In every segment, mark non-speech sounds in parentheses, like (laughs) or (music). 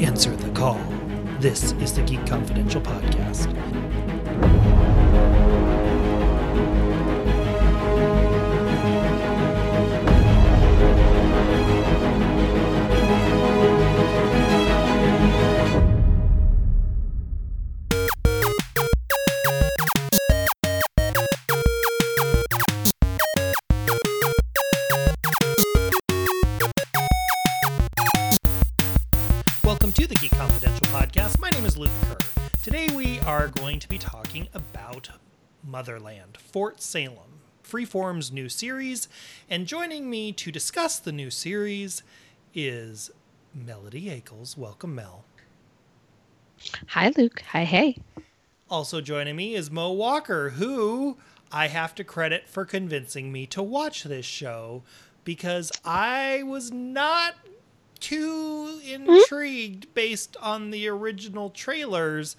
Answer the call. This is the Geek Confidential podcast. Motherland, Fort Salem, Freeform's new series, and joining me to discuss the new series is Melody Akels. Welcome, Mel. Hi, Luke. Hi, hey. Also joining me is Mo Walker, who I have to credit for convincing me to watch this show because I was not too hmm? intrigued based on the original trailers.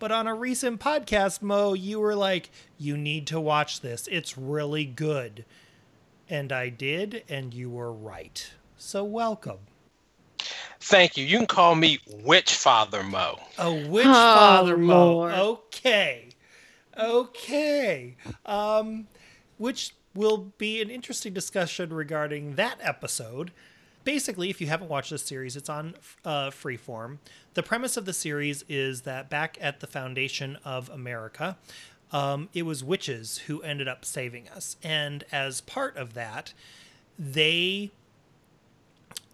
But on a recent podcast, Mo, you were like, you need to watch this. It's really good. And I did, and you were right. So welcome. Thank you. You can call me Witch Father Mo. Oh, which Oh, father Mo? Lord. Okay. Okay. Um, which will be an interesting discussion regarding that episode. Basically, if you haven't watched this series, it's on uh, Freeform. The premise of the series is that back at the foundation of America, um, it was witches who ended up saving us. And as part of that, they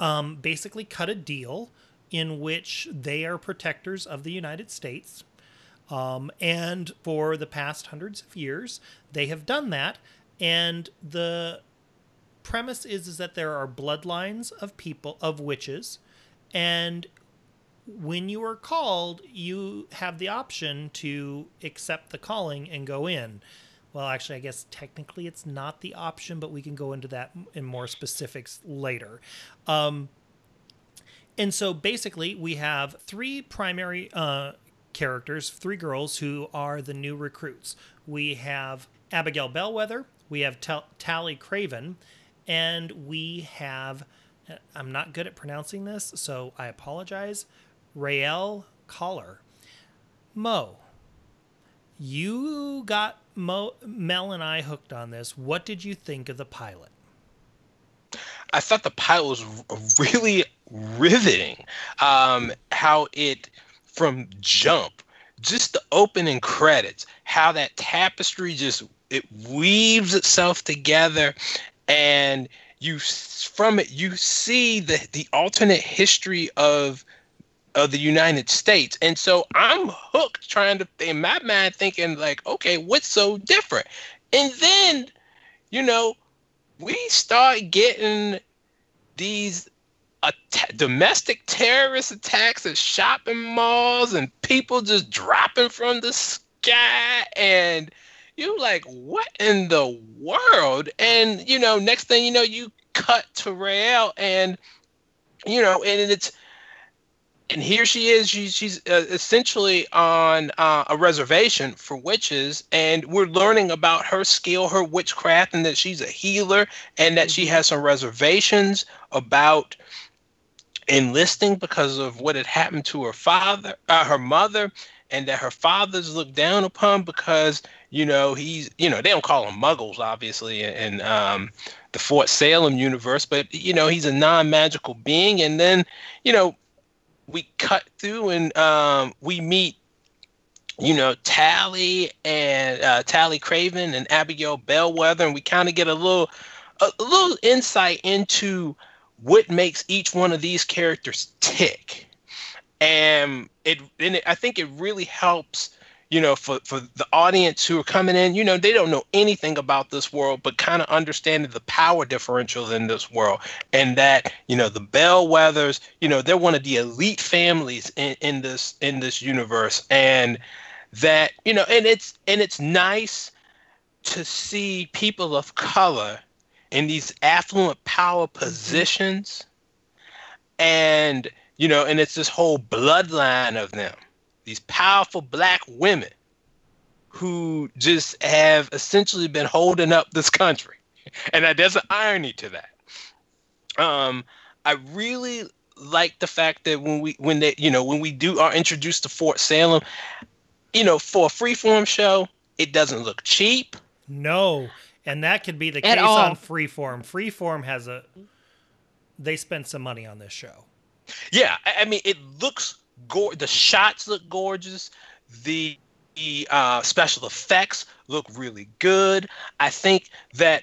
um, basically cut a deal in which they are protectors of the United States. Um, and for the past hundreds of years, they have done that. And the premise is, is that there are bloodlines of people, of witches. And when you are called, you have the option to accept the calling and go in. Well, actually, I guess technically it's not the option, but we can go into that in more specifics later. Um, and so basically, we have three primary uh, characters, three girls who are the new recruits. We have Abigail Bellweather, we have Tal- Tally Craven, and we have, I'm not good at pronouncing this, so I apologize, Raelle Collar. Mo, you got Mo, Mel and I hooked on this. What did you think of the pilot? I thought the pilot was really riveting. Um, how it, from jump, just the opening credits, how that tapestry just it weaves itself together, and you from it you see the the alternate history of of the United States. And so I'm hooked trying to in my mind thinking like, okay, what's so different? And then, you know, we start getting these atta- domestic terrorist attacks at shopping malls and people just dropping from the sky and you like what in the world? And you know next thing you know you cut to Raelle and you know and it's and here she is she's she's uh, essentially on uh, a reservation for witches and we're learning about her skill her witchcraft and that she's a healer and that she has some reservations about enlisting because of what had happened to her father uh, her mother and that her father's looked down upon because you know he's you know they don't call him muggles obviously in, um, the fort salem universe but you know he's a non-magical being. And then you know we cut through and um, we meet, you know, Tally and uh, Tally Craven and Abigail Bellweather, and we kind of get a little, a little insight into what makes each one of these characters tick, and it, and it I think it really helps. You know, for, for the audience who are coming in, you know, they don't know anything about this world, but kind of understanding the power differentials in this world. And that, you know, the Bellweathers, you know, they're one of the elite families in, in this in this universe. And that, you know, and it's and it's nice to see people of color in these affluent power mm-hmm. positions. And, you know, and it's this whole bloodline of them these powerful black women who just have essentially been holding up this country. (laughs) And that, there's an irony to that. Um, I really like the fact that when we when they you know when we do are introduced to Fort Salem, you know, for a freeform show, it doesn't look cheap. No, and that could be the At case all. on Freeform. Freeform has a they spent some money on this show. Yeah, I, I mean, it looks. The shots look gorgeous. The, uh, special effects look really good. I think that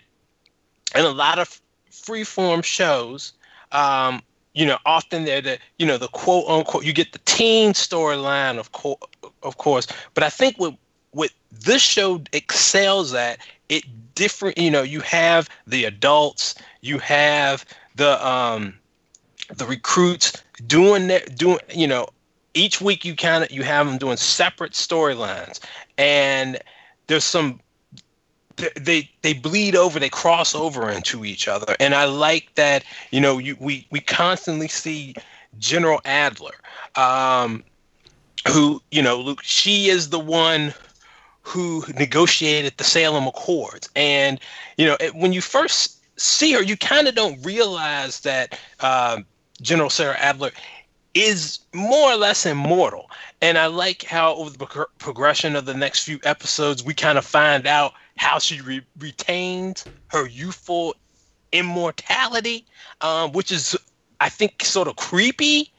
in a lot of freeform shows, um, you know, often they're the you know the quote unquote you get the teen storyline of course, of course. But I think what what this show excels at it different. You know, you have the adults, you have the um the recruits doing that doing you know each week you kind of you have them doing separate storylines. And there's some they- they bleed over they cross over into each other. And i like that you know you we we constantly see general alder um who you know luke she is the one who negotiated the salem accords. And you know it, when you first see her you kind of don't realize that um general sarah alder is more or less immortal. And I like how over the prog- progression of the next few episodes, we kind of find out how she re- her youthful immortality, um, which is, I think, sort of creepy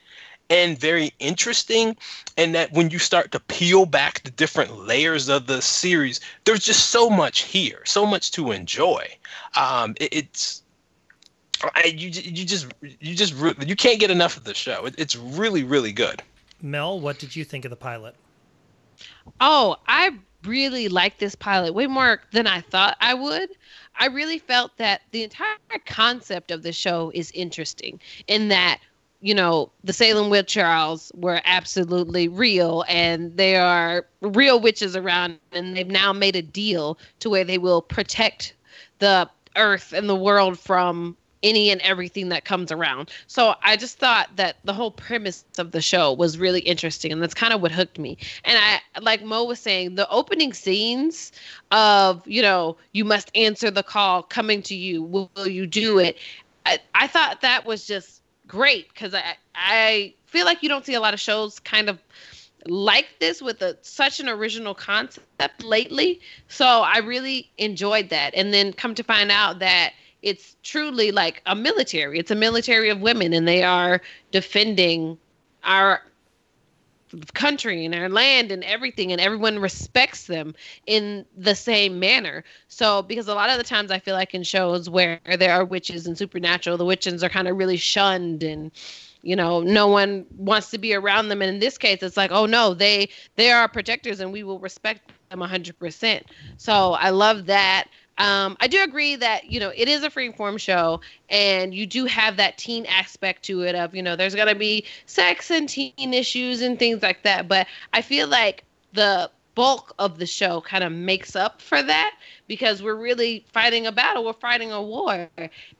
and very interesting. And that when you start to peel back the different layers of the series, there's just so much here, so much to enjoy. Um, it- it's I, you, you just you just re- you can't get enough of the show. It, it's really really good. Mel, what did you think of the pilot? Oh, I really like this pilot way more than I thought I would. I really felt that the entire concept of the show is interesting in that, you know, the Salem witch trials were absolutely real and there are real witches around and they've now made a deal to where they will protect the earth and the world from any and everything that comes around. So I just thought that the whole premise of the show was really interesting and that's kind of what hooked me. And I like Mo was saying, the opening scenes of, you know, you must answer the call coming to you, will, will you do it? I, I thought that was just great because I I feel like you don't see a lot of shows kind of like this with a such an original concept lately. So I really enjoyed that. And then come to find out that it's truly like a military. It's a military of women and they are defending our country and our land and everything and everyone respects them in the same manner. So because a lot of the times I feel like in shows where there are witches and supernatural, the witches are kind of really shunned and you know no one wants to be around them and in this case it's like oh no they they are protectors and we will respect them 100% so i love that um, I do agree that you know it is a free form show, and you do have that teen aspect to it. Of you know, there's gonna be sex and teen issues and things like that. But I feel like the bulk of the show kind of makes up for that because we're really fighting a battle, we're fighting a war,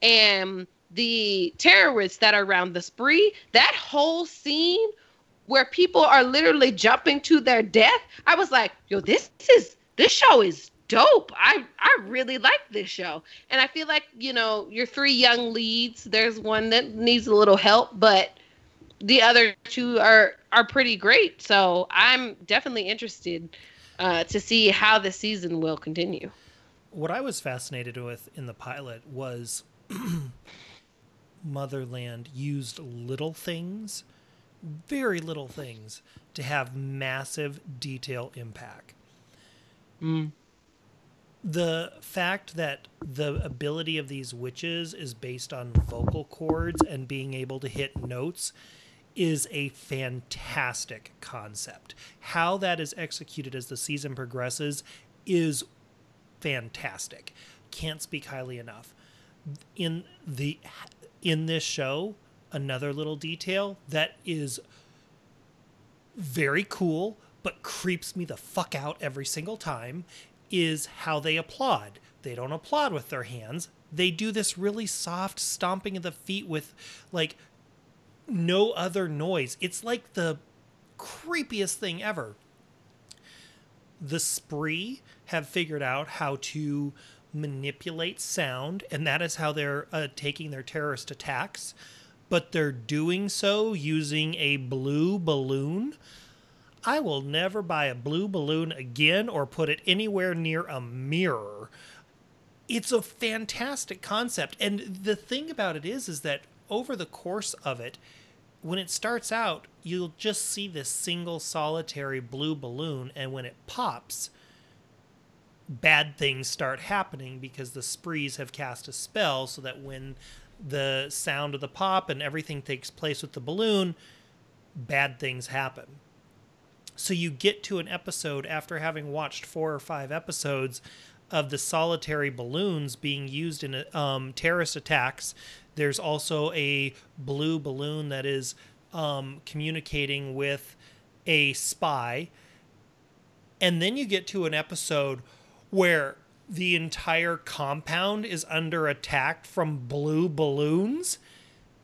and the terrorists that are around the spree. That whole scene where people are literally jumping to their death. I was like, yo, this is this show is dope. I I really like this show. And I feel like, you know, your three young leads, there's one that needs a little help, but the other two are are pretty great. So I'm definitely interested uh, to see how the season will continue. What I was fascinated with in the pilot was (clears throat) Motherland used little things, very little things, to have massive detail impact. The fact that the ability of these witches is based on vocal cords and being able to hit notes is a fantastic concept. How that is executed as the season progresses is fantastic. Can't speak highly enough. In the in this show, another little detail that is very cool but creeps me the fuck out every single time is how they applaud. They don't applaud with their hands. They do this really soft stomping of the feet with like no other noise. It's like the creepiest thing ever. The spree have figured out how to manipulate sound, and that is how they're uh, taking their terrorist attacks. but they're doing so using a blue balloon. I will never buy a blue balloon again or put it anywhere near a mirror. It's a fantastic concept. And the thing about it is is that over the course of it, when it starts out, you'll just see this single solitary blue balloon and when it pops, bad things start happening because the sprees have cast a spell so that when the sound of the pop and everything takes place with the balloon, bad things happen. So you get to an episode after having watched four or five episodes of the solitary balloons being used in um, terrorist attacks. There's also a blue balloon that is um, communicating with a spy. And then you get to an episode where the entire compound is under attack from blue balloons.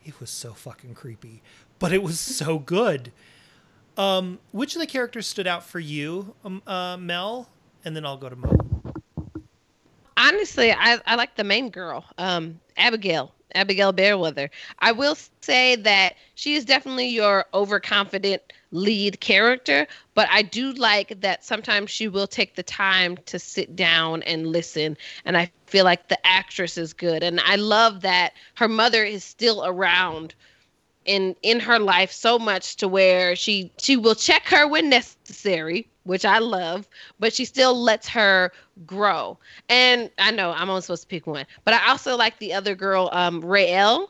It was so fucking creepy, but it was so good. Um, which of the characters stood out for you, um, uh, Mel? And then I'll go to Mo. Honestly, I, I like the main girl, um, Abigail. Abigail Bellweather. I will say that she is definitely your overconfident lead character, but I do like that sometimes she will take the time to sit down and listen. And I feel like the actress is good. And I love that her mother is still around in in her life so much to where she she will check her when necessary which i love but she still lets her grow. And i know i'm only supposed to pick one but i also like the other girl um raelle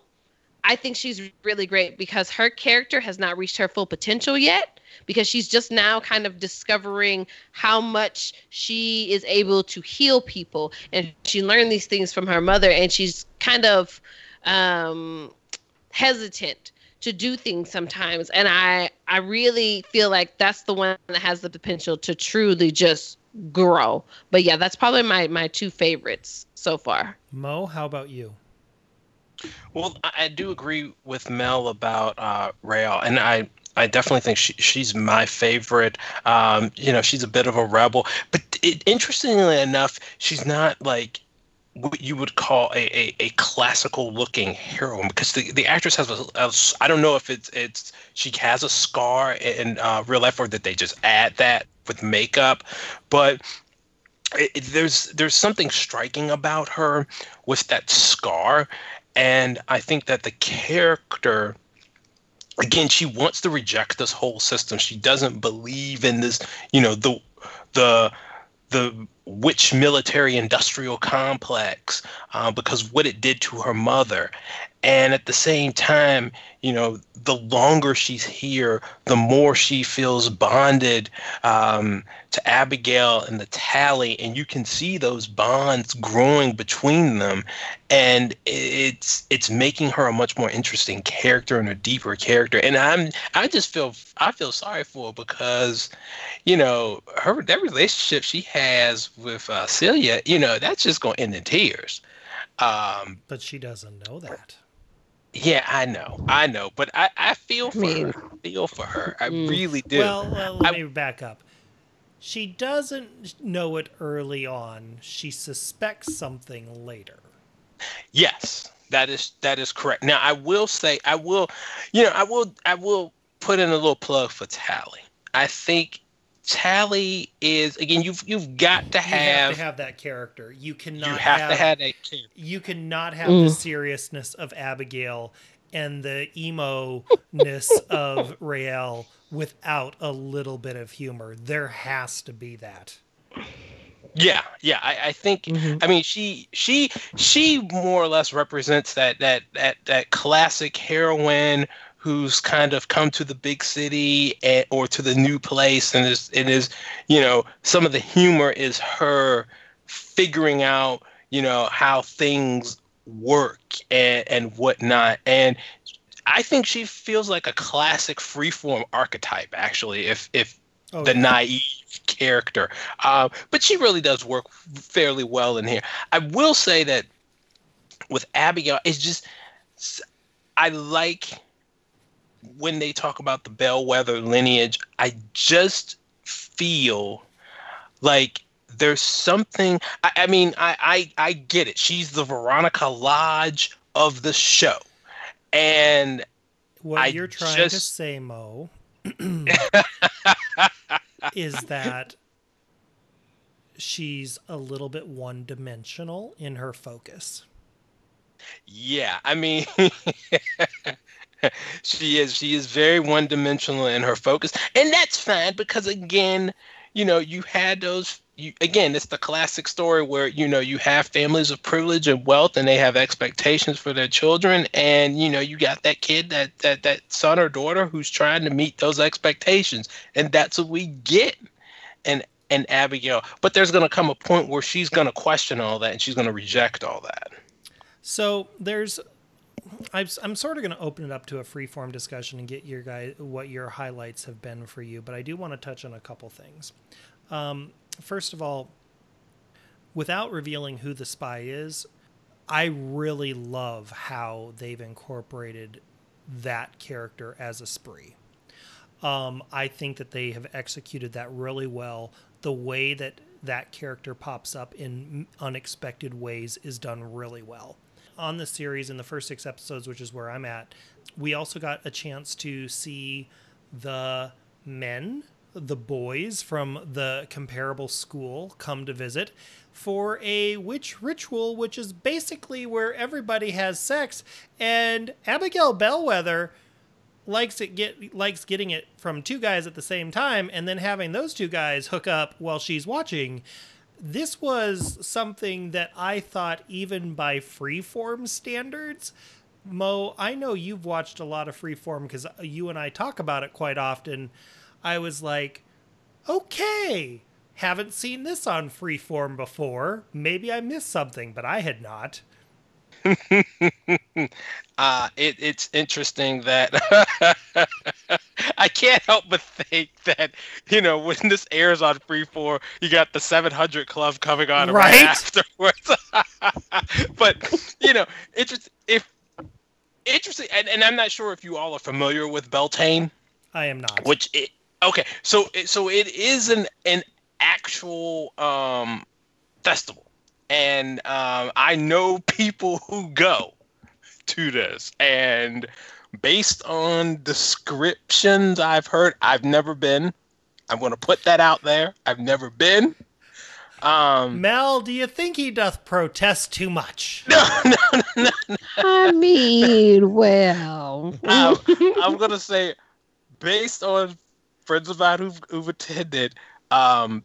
i think she's really great because her character has not reached her full potential yet because she's just now kind of discovering how much she is able to heal people. And she learned these things from her mother and she's kind of um hesitant to do things sometimes. And i i really feel like that's the one that has the potential to truly just grow. But yeah that's probably my my two favorites so far. Mo how about you? Well i do agree with mel about uh raelle and i I definitely think she, she's my favorite. Um, you know, she's a bit of a rebel, but it, interestingly enough, she's not like what you would call a, a, a, classical looking heroine because the, the actress has a, a I don't know if it's it's she has a scar in uh, real life or that they just add that with makeup, but it, it, there's there's something striking about her with that scar, and I think that the character again she wants to reject this whole system. She doesn't believe in this, you know, the the the witch military industrial complex uh, because what it did to her mother and at the same time you know the longer she's here the more she feels bonded um, to abigail and the tally and you can see those bonds growing between them. And it's it's making her a much more interesting character and a deeper character. And i'm i just feel i feel sorry for her because you know her that relationship she has with uh, scylla you know that's just going to end in tears. Um, but she doesn't know that yeah, I know, I know, but I, I feel for I mean, her. I feel for her. I mm. really do. Well, well let I, me back up. She doesn't know it early on. She suspects something later. Yes, that is that is correct. Now, I will say, I will, you know, I will, I will put in a little plug for Tally. I think Tally is again. You've you've got to have, you have to have that character. You cannot. You have, have to have a character. You cannot have mm. the seriousness of Abigail and the emo ness (laughs) of Raelle without a little bit of humor. There has to be that. Yeah, yeah. I, I think. Mm-hmm. I mean, she she she more or less represents that that that that classic heroine who's kind of come to the big city and, or to the new place and is it is you know some of the humor is her figuring out you know how things work and and whatnot. And I think she feels like a classic freeform archetype actually if if oh, the yeah. naive character. Uh, but she really does work fairly well in here. I will say that with Abigail it's just I like when they talk about the bellweather lineage, I just feel like there's something. I, I mean, I, I I get it. She's the Veronica Lodge of the show, And What I you're trying to say, Mo, (laughs) is that she's a little bit one dimensional in her focus. Yeah, I mean, (laughs) (laughs) she is she is very one dimensional in her focus, and that's fine because again, you know, you had those. You, again, it's the classic story where you know you have families of privilege and wealth, and they have expectations for their children, and you know you got that kid, that that that son or daughter who's trying to meet those expectations, and that's what we get. And and Abigail, but there's going to come a point where she's going to question all that, and she's going to reject all that. So there's, I've, I'm sort of going to open it up to a free-form discussion and get your guy what your highlights have been for you, but I do want to touch on a couple things. Um, first of all, without revealing who the spy is, I really love how they've incorporated that character as a spree. Um, I think that they have executed that really well. The way that that character pops up in unexpected ways is done really well. On the series, in the first six episodes, which is where I'm at, we also got a chance to see the men, the boys from the comparable school come to visit for a witch ritual, which is basically where everybody has sex. And Abigail Bellweather likes it get likes getting it from two guys at the same time and then having those two guys hook up while she's watching this was something that i thought even by freeform standards mo i know you've watched a lot of freeform because you and i talk about it quite often. I was like okay haven't seen this on freeform before. Maybe i missed something but i had not (laughs) uh, it, it's interesting that (laughs) I can't help but think that you know when this airs on Freeform, you got the 700 Club coming on right, Right? afterwards. (laughs) but you know, interest if interesting, and, and I'm not sure if you all are familiar with Beltane, i am not which it, okay, so so it is an an actual um, festival, and um, I know (laughs) people who go to this, and based on descriptions I've heard, I've never been. I'm going to put that out there. I've never been. Um, mel do you think he doth protest too much (laughs) no, no, no, no. I mean, well, I'm, I'm gonna say, based on friends of mine who've, who've attended, um,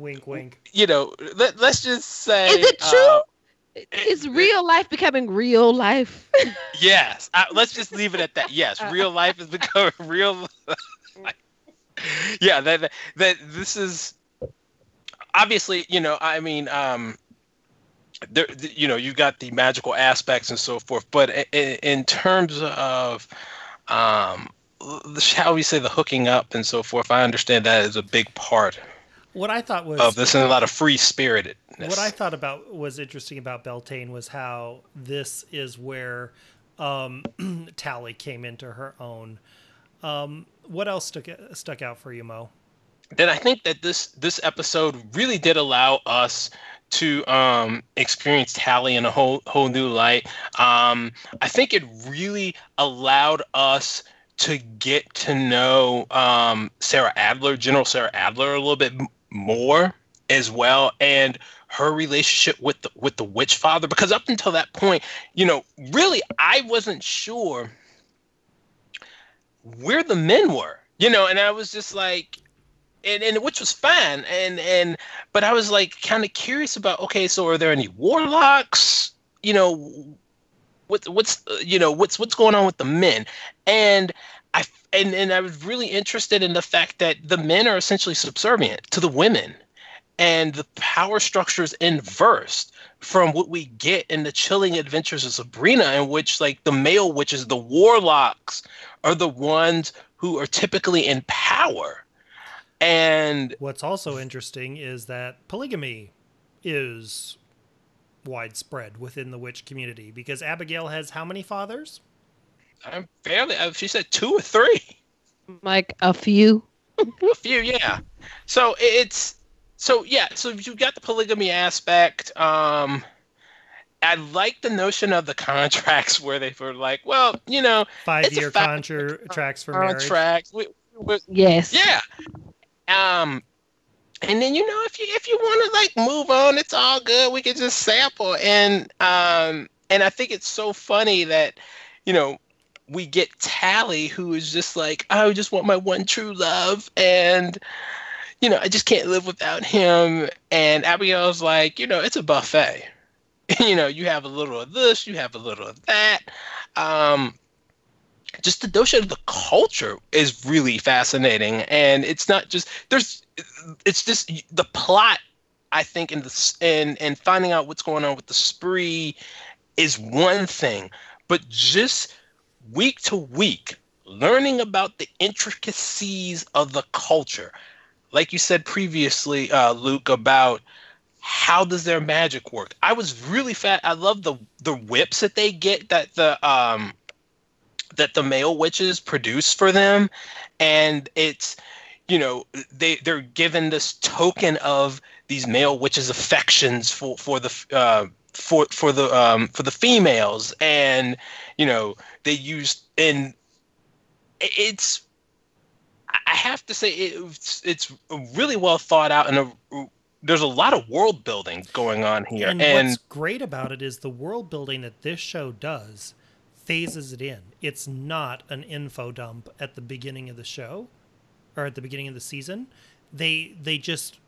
wink wink you know, let, let's just say, is it uh, true? is real life becoming real life? (laughs) yes. Uh, let's just leave it at that. Yes, real life is becoming (laughs) real. yeah, that, that that this is obviously, you know, I mean, um, there, th- you know, you got the magical aspects and so forth, but in, in terms of, um, shall we say, the hooking up and so forth, I understand that is a big part what i thought was of this and a lot of free spiritedness. What I thought about was interesting about Beltane was how this is where um, (clears throat) Tally came into her own. Um, what else stuck stuck out for you, Mo? then I think that this this episode really did allow us to um, experience Tally in a whole whole new light. Um, I think it really allowed us to get to know um, Sarah Alder, General Sarah Alder, a little bit more as well, and her relationship with the with the witch father. Because up until that point, you know, really, I wasn't sure where the men were. You know, and I was just like, and, and which was fine and and but i was like kind of curious about okay so are there any warlocks you know what what's you know what's what's going on with the men and i and and i was really interested in the fact that the men are essentially subservient to the women and the power structure is inversed from what we get in the chilling adventures of sabrina in which like the male witches the warlocks are the ones who are typically in power and What's also interesting is that polygamy is widespread within the witch community because Abigail has how many fathers? I'm fairly. uh, She said two or three. like a few. A few, yeah. So it's so yeah. So you got the polygamy aspect, um, I like the notion of the contracts where they were like, well, you know, Five year contracts for marriage. contracts. We, we, Yes. yeah. Um, and then you know, if you if you want to like move on, it's all good. We can just sample, and um, and I think it's so funny that, you know, we get Tally, who is just like, I just want my one true love, and you know, I just can't live without him. And Abigail's like, you know, it's a buffet. (laughs) you know, you have a little of this, you have a little of that. Um, just the notion of the culture is really fascinating, and it's not just there's, it's just the plot. I think in the in and finding out what's going on with the spree is one thing, but just week to week, learning about the intricacies of the culture, like you said previously, uh, Luke, about how does their magic work. I was really fat. I love the the whips that they get that the um that the male witches produce for them, and it's you know they they're given this token of these male witches' affections for for the uh, for for the um, for the females, and you know they use and it's I have to say it's it's really well thought out and a, there's a lot of world building going on here. And, And, what's great about it is the world building that this show does phases it in. It's not an info dump at the beginning of the show or at the beginning of the season. They they just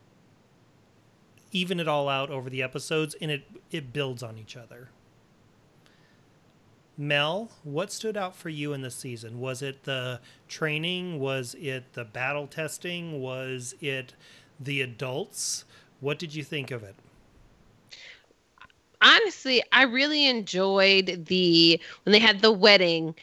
even it all out over the episodes and it it builds on each other. Mel, what stood out for you in this season? Was it the training? Was it the battle testing? Was it the adults? What did you think of it? honestly, I really enjoyed the when they had the wedding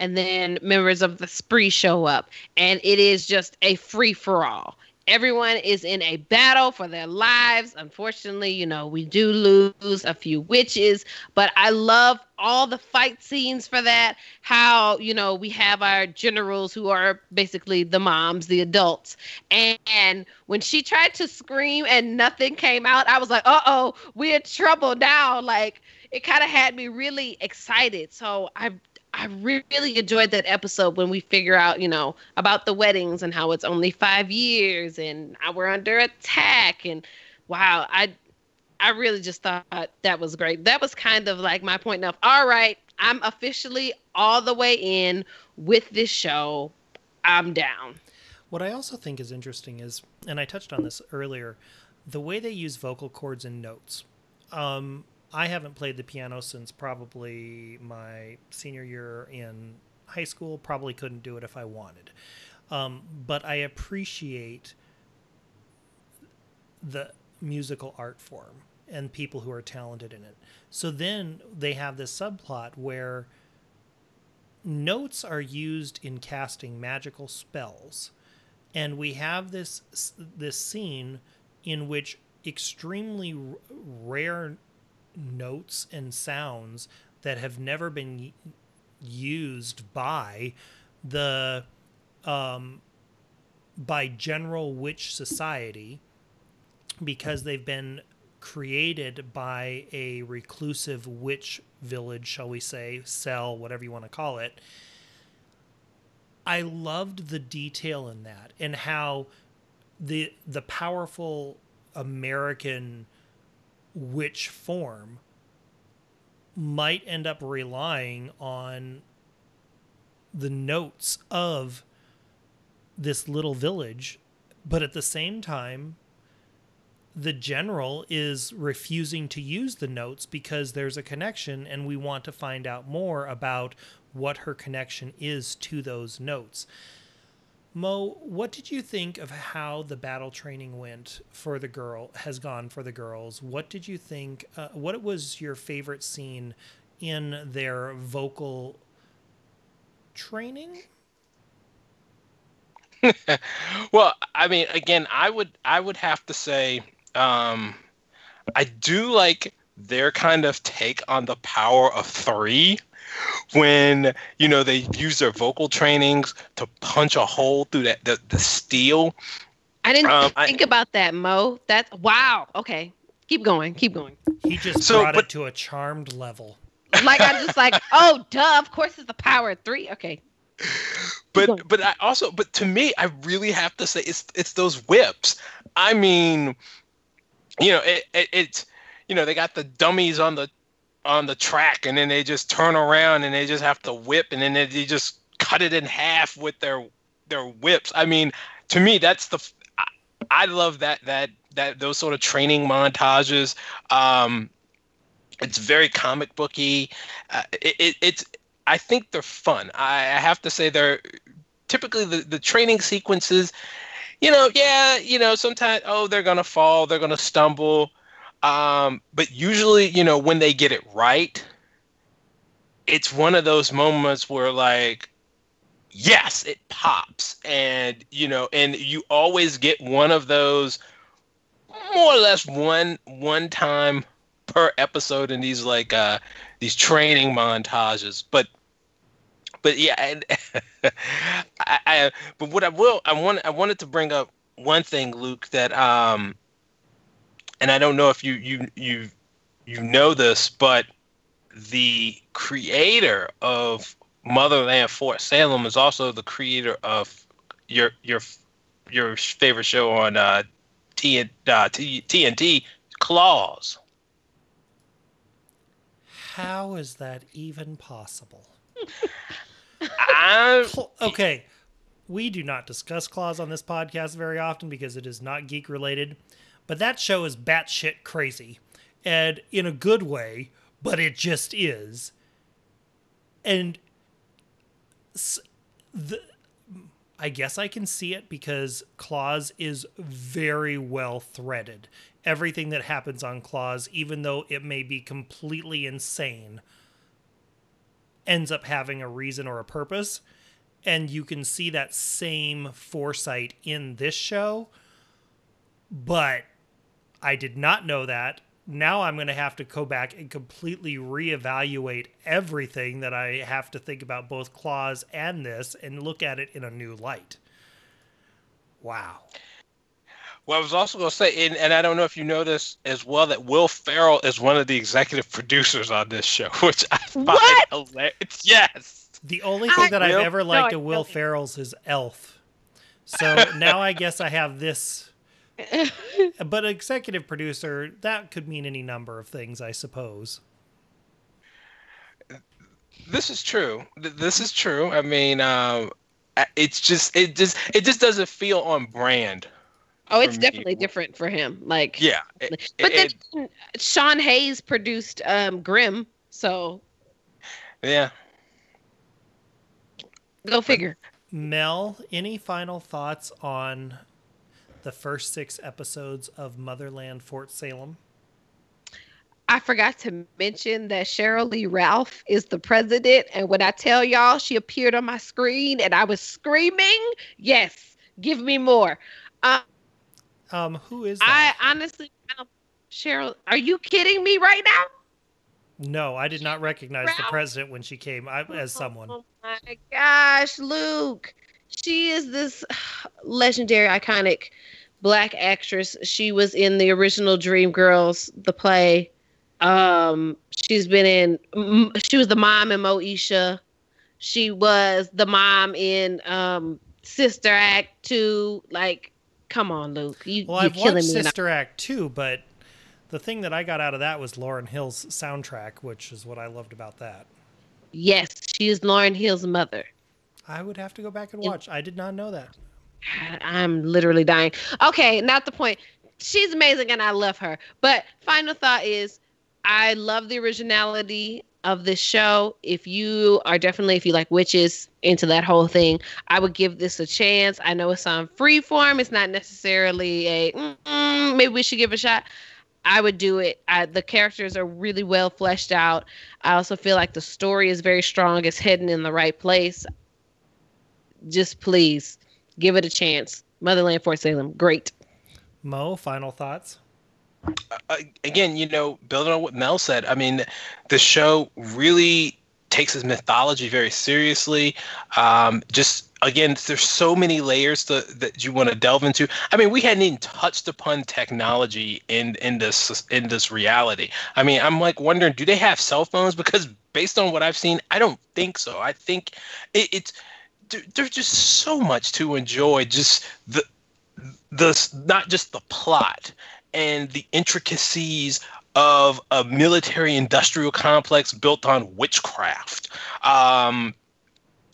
and then members of the spree show up and it is just a free for all. Everyone is in a battle for their lives. Unfortunately, you know, we do lose a few witches, but I love all the fight scenes for that. How, you know, we have our generals who are basically the moms, the adults. And, and when she tried to scream and nothing came out, I was like, uh oh, we're in trouble now. Like, it kind of had me really excited. So I I really enjoyed that episode when we figure out, you know, about the weddings and how it's only five years and we're under attack. And wow, I I really just thought that was great. That was kind of like my point of, all right, I'm officially all the way in with this show. I'm down. What I also think is interesting is, and I touched on this earlier, the way they use vocal cords and notes. Um, I haven't played the piano since probably my senior year in high school. Probably couldn't do it if I wanted. Um, but I appreciate the musical art form and people who are talented in it. So then they have this subplot where notes are used in casting magical spells. And we have this this scene in which extremely rare notes and sounds that have never been used by the um, by general witch society because they've been created by a reclusive witch village, shall we say, cell, whatever you want to call it. I loved the detail in that and how the the powerful American witch form might end up relying on the notes of this little village, but at the same time, the general is refusing to use the notes because there's a connection, and we want to find out more about what her connection is to those notes. Mo, what did you think of how the battle training went for the girl has gone for the girls? What did you think? Uh, what was your favorite scene in their vocal training? (laughs) well, I mean, again, I would I would have to say um, I do like their kind of take on the power of three when you know they use their vocal trainings to punch a hole through that the, the steel I didn't Um, I- think about that, Mo. That's wow. Okay. Keep going. Keep going. He just So, brought but- it to a charmed level. Like I'm just like, (laughs) oh, duh. Of course, it's the power of three. Okay. but but I also but to me I really have to say it's it's those whips. I mean, you know, it, it it's you know they got the dummies on the on the track and then they just turn around and they just have to whip and then they, they just cut it in half with their their whips. I mean, to me that's the I love that that that those sort of training montages. Um, it's very comic booky. Uh, it, it, it's I think they're fun. I, I have to say they're typically the, the training sequences, you know, yeah, you know, sometimes oh they're gonna fall, they're gonna stumble. Um, but usually, you know, when they get it right, it's one of those moments where like yes, it pops. And you know, and you always get one of those more or less one one time per episode in these like uh these training montages. But but yeah, and (laughs) I, I but what I will I want I wanted to bring up one thing, Luke, that um and I don't know if you you you you know this, but the creator of Motherland Fort Salem is also the creator of your your your favorite show on uh, T, uh, TNT, Claws. How is that even possible? Okay, we do not discuss Claws on this podcast very often because it is not geek related, but that show is batshit crazy, and in a good way, but it just is. And the, I guess I can see it because Claws is very well threaded. Everything that happens on Claws, even though it may be completely insane, ends up having a reason or a purpose. And you can see that same foresight in this show. But I did not know that. Now I'm going to have to go back and completely reevaluate everything that I have to think about both Claws and this and look at it in a new light. Wow. well, I was also going to say, and, and I don't know if you know this as well, that Will Ferrell is one of the executive (laughs) producers on this show, which I find What? hilarious. Yes. The only thing that I've Will- ever liked I of Will don't. Ferrell's is Elf. So now I guess I have this. (laughs) But executive producer, that could mean any number of things, I suppose. This is true. This is true. I mean, um, it's just it just it just doesn't feel on brand. Oh, it's For me. definitely different for him. Like, Yeah. It, but it- then Sean Hayes produced um, Grimm, so yeah. go figure. Mel, any final thoughts on the first six episodes of Motherland Fort Salem? I forgot to mention that Cheryl Lee Ralph is the president, and when I tell y'all she appeared on my screen and I was screaming, yes, give me more. Um, Um, who is I that? honestly, I don't- Cheryl, are you kidding me right now? no, I did not recognize the president when she came I, as someone. Oh my gosh, Luke. She is this legendary, iconic black actress. She was in the original Dreamgirls, the play. Um, she's been in. She was the mom in Moesha. She was the mom in um, Sister Act two. Like, come on, Luke. You, Well, you're I've killing watched me. Sister Act 2, but the thing that I got out of that was Lauryn Hill's soundtrack, which is what I loved about that. Yes, she is Lauryn Hill's mother. I would have to go back and watch. I did not know that. I'm literally dying. Okay, not the point. She's amazing and I love her. But final thought is I love the originality of this show. If you are definitely if you like witches into that whole thing, I would give this a chance. I know it's on freeform. It's not necessarily a mm, maybe we should give a shot. I would do it. I, the characters are really well fleshed out. I also feel like the story is very strong. It's hidden in the right place. Just please give it a chance. Motherland Fort Salem, great. Mo, final thoughts? uh, again, you know, building on what Mel said, I mean, the show really takes its mythology very seriously. Um, just again, there's so many layers to, that you want to delve into. I mean, we hadn't even touched upon technology in in this in this reality. I mean, I'm like wondering, do they have cell phones? Because based on what I've seen, I don't think so. I think it, it's there's just so much to enjoy. Just the the not just the plot and the intricacies of a military industrial complex built on witchcraft. Um,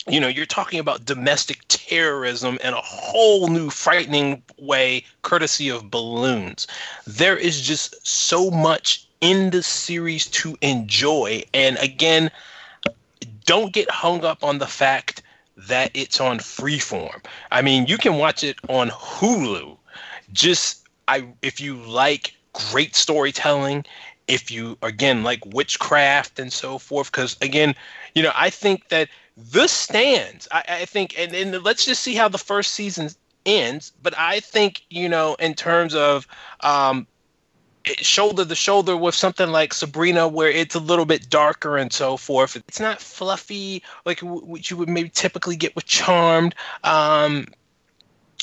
you know, you're talking about domestic terrorism in a whole new frightening way, courtesy of balloons. There is just so much in the series to enjoy. And again, don't get hung up on the fact that it's on freeform. I mean, you can watch it on Hulu. Just I if you like great storytelling, if you again like witchcraft and so forth, because again, you know, I think that this stands. I, I think, and, and let's just see how the first season ends. But I think, you know, in terms of um, shoulder to shoulder with something like Sabrina, where it's a little bit darker and so forth. It's not fluffy like what you would maybe typically get with Charmed. Um,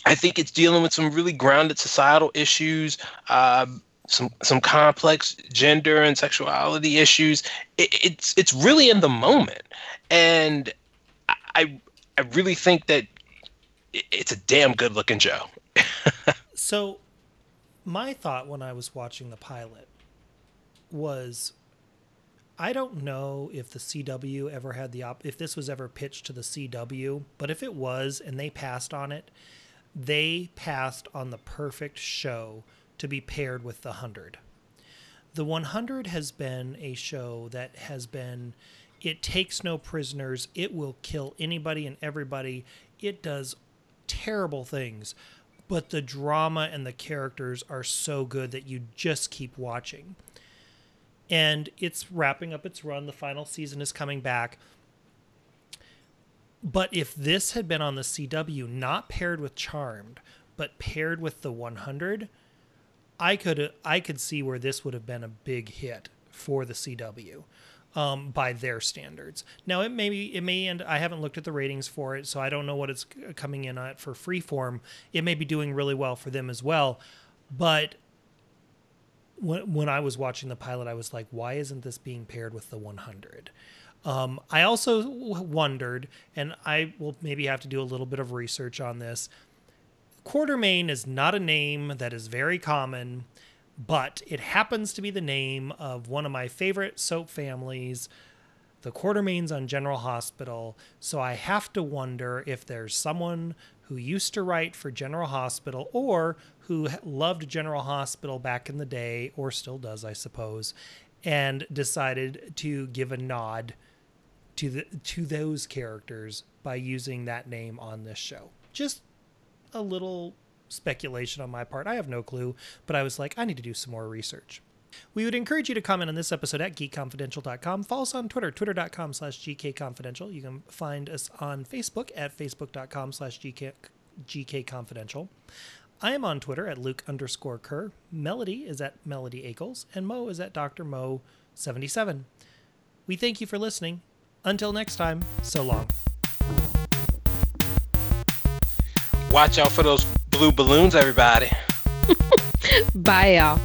I think it's dealing with some really grounded societal issues. Um, some some complex gender and sexuality issues. It, it's it's really in the moment, and I I really think that it's a damn good looking show. (laughs) so, my thought when I was watching the pilot was, I don't know if the CW ever had the op if this was ever pitched to the CW, but if it was and they passed on it, they passed on the perfect show to be paired with the hundred. The 100 has been a show that has been it takes no prisoners. It will kill anybody and everybody. It does terrible things, but the drama and the characters are so good that you just keep watching. And it's wrapping up its run. The final season is coming back. But if this had been on the CW, not paired with Charmed, but paired with the 100, I could I could see where this would have been a big hit for the CW um, by their standards. Now it may be, it may end. I haven't looked at the ratings for it, so I don't know what it's coming in at for Freeform. It may be doing really well for them as well, but when when I was watching the pilot, I was like, why isn't this being paired with the 100? Um, I also wondered, and I will maybe have to do a little bit of research on this. Quartermaine is not a name that is very common but it happens to be the name of one of my favorite soap families, the Quartermaines on General Hospital. So I have to wonder if there's someone who used to write for General Hospital or who loved General Hospital back in the day, or still does, I suppose, and decided to give a nod to the to those characters by using that name on this show. Just a little speculation on my part. I have no clue, but I was like, I need to do some more research. We would encourage you to comment on this episode at geekconfidential.com. Follow us on Twitter, twitter.com slash gkconfidential. You can find us on Facebook at facebook.com slash gkconfidential. I am on Twitter at Luke underscore Kerr. Melody is at Melody Akels, and Mo is at Dr. Mo77. We thank you for listening. Until next time, so long. Watch out for those blue balloons, everybody. (laughs) Bye, y'all.